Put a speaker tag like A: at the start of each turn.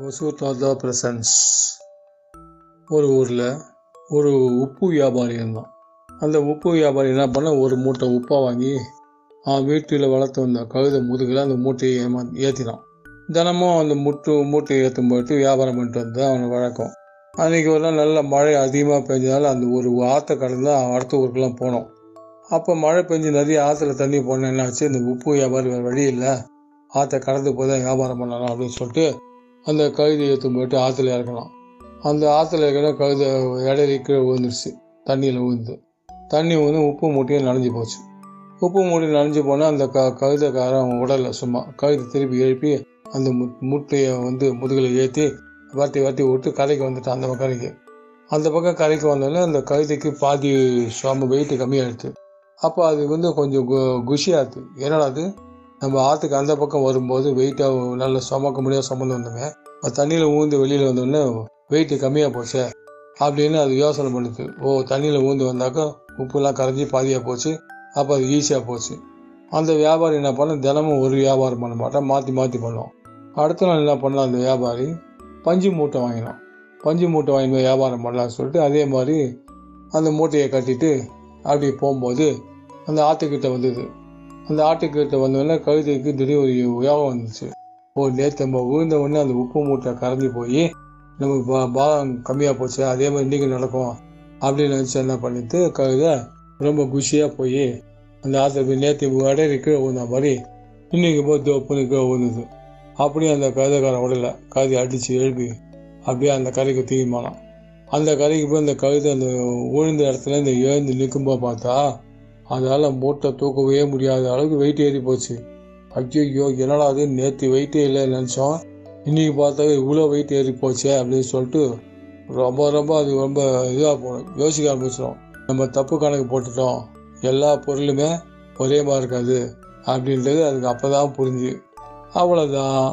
A: ஒசூர் தாத்தா பிரசன்ஸ். ஒரு ஊரில் ஒரு உப்பு வியாபாரி இருந்தான். அந்த உப்பு வியாபாரி என்ன பண்ண ஒரு மூட்டை உப்பாக வாங்கி அவன் வீட்டில் வளர்த்து வந்த கழுத முதுகில் அந்த மூட்டையை ஏமா ஏற்றினான் தினமும் அந்த முட்டு மூட்டையை ஏற்றும் போயிட்டு வியாபாரம் பண்ணிட்டு வந்தது அவன் வழக்கம். அன்றைக்கி ஒரு நாள் நல்ல மழை அதிகமாக பெஞ்சதால் அந்த ஒரு ஆற்றை கடந்து அடுத்த ஊருக்கெல்லாம் போனோம் அப்போ மழை பெஞ்சு நிறைய ஆற்றுல தண்ணி போன என்னாச்சு? இந்த உப்பு வியாபாரி வேறு வழி இல்லை. ஆற்றை கடந்து போய் தான் வியாபாரம் பண்ணலாம் அப்படின்னு சொல்லிட்டு அந்த கழுதை ஏற்றும் போயிட்டு ஆற்றுல இறக்கலாம் அந்த ஆற்றுல இருக்கிற கழுதை இடையில கீழே விழுந்துருச்சு. தண்ணியில் விழுந்து. தண்ணி வந்து உப்பு மூட்டையும் நனைஞ்சு போச்சு. உப்பு மூட்டி நனைஞ்சு போனால் அந்த க கழுதைக்காரன் உடலில் சும்மா கழுதை திருப்பி எழுப்பி அந்த மு முட்டையை வந்து முதுகில் ஏற்றி வாட்டி வாட்டி விட்டு கரைக்கு வந்துட்டான் அந்த பக்கம் கரைக்கு அந்த பக்கம் கரைக்கு வந்தோடனே அந்த கழுதைக்கு பாதி சுவாமி வெயிட்டு கம்மியாகிடுது அப்போ அது வந்து கொஞ்சம் கு குஷியாகுது என்னடா அது? நம்ம ஆற்றுக்கு அந்த பக்கம் வரும்போது வெயிட்டாக நல்லா சுமக்க முடியாத சுமந்து வந்தோமே அது தண்ணியில் ஊந்து வெளியில் வந்தோடனே வெயிட்டு கம்மியாக போச்சே அப்படின்னு அது யோசனை பண்ணுது ஓ தண்ணியில் ஊந்து வந்தாக்கா உப்புலாம் கரைஞ்சி பாதியாக போச்சு அப்போ அது ஈஸியாக போச்சு. அந்த வியாபாரி என்ன பண்ண தினமும் ஒரு வியாபாரம் பண்ண மாட்டேன் மாற்றி மாற்றி பண்ணுவோம் அடுத்த நாள் என்ன பண்ணலாம் அந்த வியாபாரி பஞ்சு மூட்டை வாங்கினோம் பஞ்சு மூட்டை வாங்கி போய் வியாபாரம் பண்ணலாம்னு சொல்லிட்டு அதே மாதிரி அந்த மூட்டையை கட்டிட்டு அப்படி போகும்போது அந்த ஆற்றுக்கிட்ட வந்தது. அந்த ஆட்டுக்கிட்ட வந்தோடனே கழுதைக்கு திடீர் ஒரு யோகம் வந்துச்சு. ஓ நேற்று நம்ம விழுந்த உடனே அந்த உப்பு மூட்டை கரைஞ்சி போய் நமக்கு பா பாலம் கம்மியாக போச்சு அதே மாதிரி இன்றைக்கி நடக்கும் அப்படின்னு நினச்சி என்ன பண்ணிட்டு கழுதை ரொம்ப குஷியாக போய் அந்த ஆற்றை நேற்று இடையில கீழே விழுந்த மாதிரி இன்றைக்கி போய் தோப்புன்னு கீழே விழுந்தது. அப்படியே அந்த கழுதைக்காரன் உடல கழுதை அடித்து எழுப்பி அப்படியே அந்த கரைக்கு தீர்மானம் அந்த கரைக்கு போய் அந்த கழுதை அந்த விழுந்த இடத்துல இந்த எழுந்து நிற்கும்போது பார்த்தா அதால் மூட்டை தூக்கவே முடியாத அளவுக்கு வெயிட் ஏறி போச்சு. ஐயோ என்னடா அது நேற்று வெயிட்டே இல்லை நினச்சோம். இன்றைக்கி பார்த்தா இவ்வளோ வெயிட் ஏறி போச்சே அப்படின்னு சொல்லிட்டு ரொம்ப ரொம்ப அது ரொம்ப இதாக போகணும் யோசிக்க ஆரம்பிச்சிடும் நம்ம தப்பு கணக்கு போட்டுட்டோம். எல்லா பொருளுமே ஒரே மாதிரி இருக்காது அப்படின்றது அதுக்கு அப்போ தான் புரிஞ்சு அவ்வளோதான்